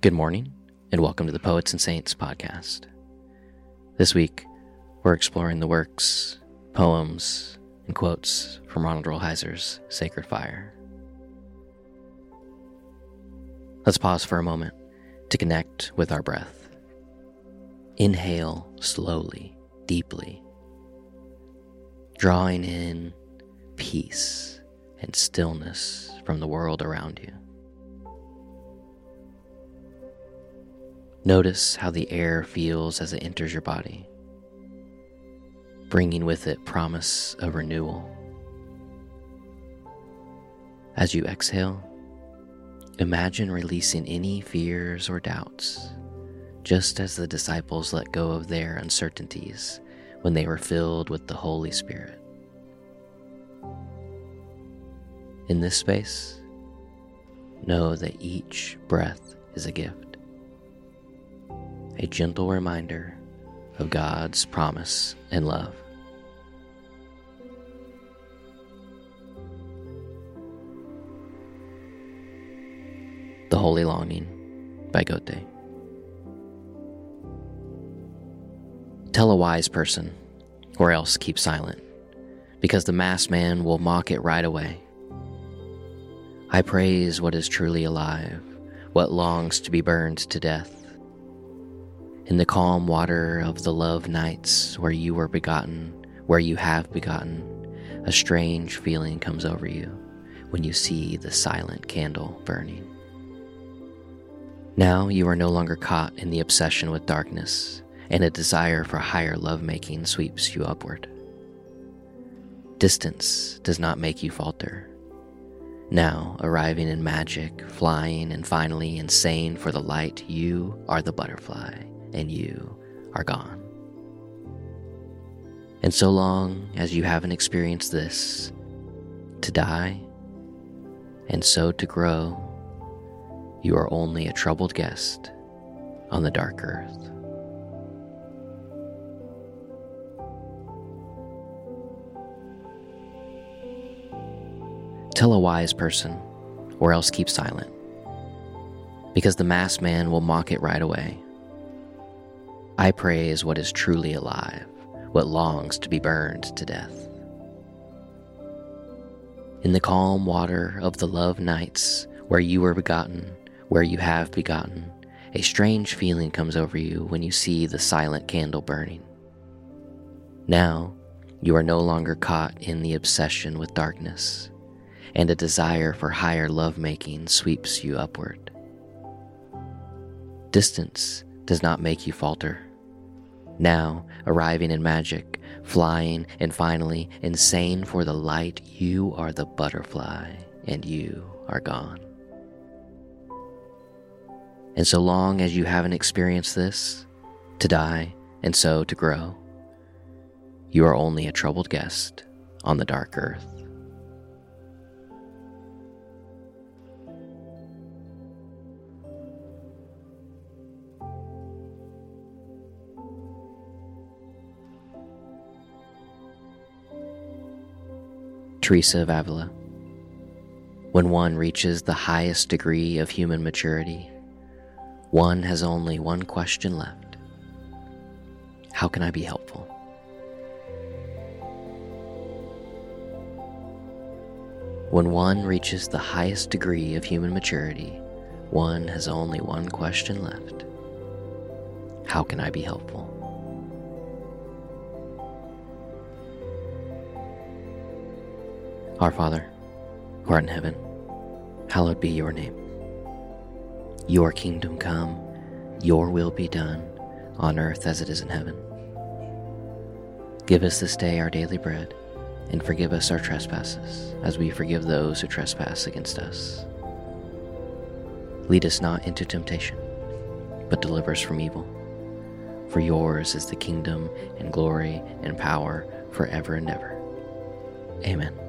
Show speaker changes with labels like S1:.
S1: Good morning, and welcome to the Poets and Saints podcast. This week, we're exploring the works, poems, and quotes from Ronald Rolheiser's Sacred Fire. Let's pause for a moment to connect with our breath. Inhale slowly, deeply, drawing in peace and stillness from the world around you. Notice how the air feels as it enters your body, bringing with it promise of renewal. As you exhale, imagine releasing any fears or doubts, just as the disciples let go of their uncertainties when they were filled with the Holy Spirit. In this space, know that each breath is a gift a gentle reminder of God's promise and love. The Holy Longing by Goethe. Tell a wise person, or else keep silent, because the masked man will mock it right away. I praise what is truly alive, what longs to be burned to death in the calm water of the love nights where you were begotten, where you have begotten, a strange feeling comes over you when you see the silent candle burning. Now you are no longer caught in the obsession with darkness, and a desire for higher lovemaking sweeps you upward. Distance does not make you falter. Now, arriving in magic, flying, and finally insane for the light, you are the butterfly and you are gone. And so long as you haven't experienced this, to die and so to grow, you are only a troubled guest on the dark earth. Tell a wise person, or else keep silent, because the masked man will mock it right away. I praise what is truly alive, what longs to be burned to death. In the calm water of the love nights where you were begotten, where you have begotten, a strange feeling comes over you when you see the silent candle burning. Now, you are no longer caught in the obsession with darkness, and a desire for higher lovemaking sweeps you upward. Distance does not make you falter now, arriving in magic, flying, and finally, insane for the light, you are the butterfly, and you are gone. And so long as you haven't experienced this, to die and so to grow, you are only a troubled guest on the dark earth. Teresa of Avila. When one reaches the highest degree of human maturity, one has only one question left How can I be helpful? When one reaches the highest degree of human maturity, one has only one question left How can I be helpful? Our Father, who art in heaven, hallowed be your name. Your kingdom come, your will be done, on earth as it is in heaven. Give us this day our daily bread, and forgive us our trespasses, as we forgive those who trespass against us. Lead us not into temptation, but deliver us from evil. For yours is the kingdom, and glory, and power, forever and ever. Amen.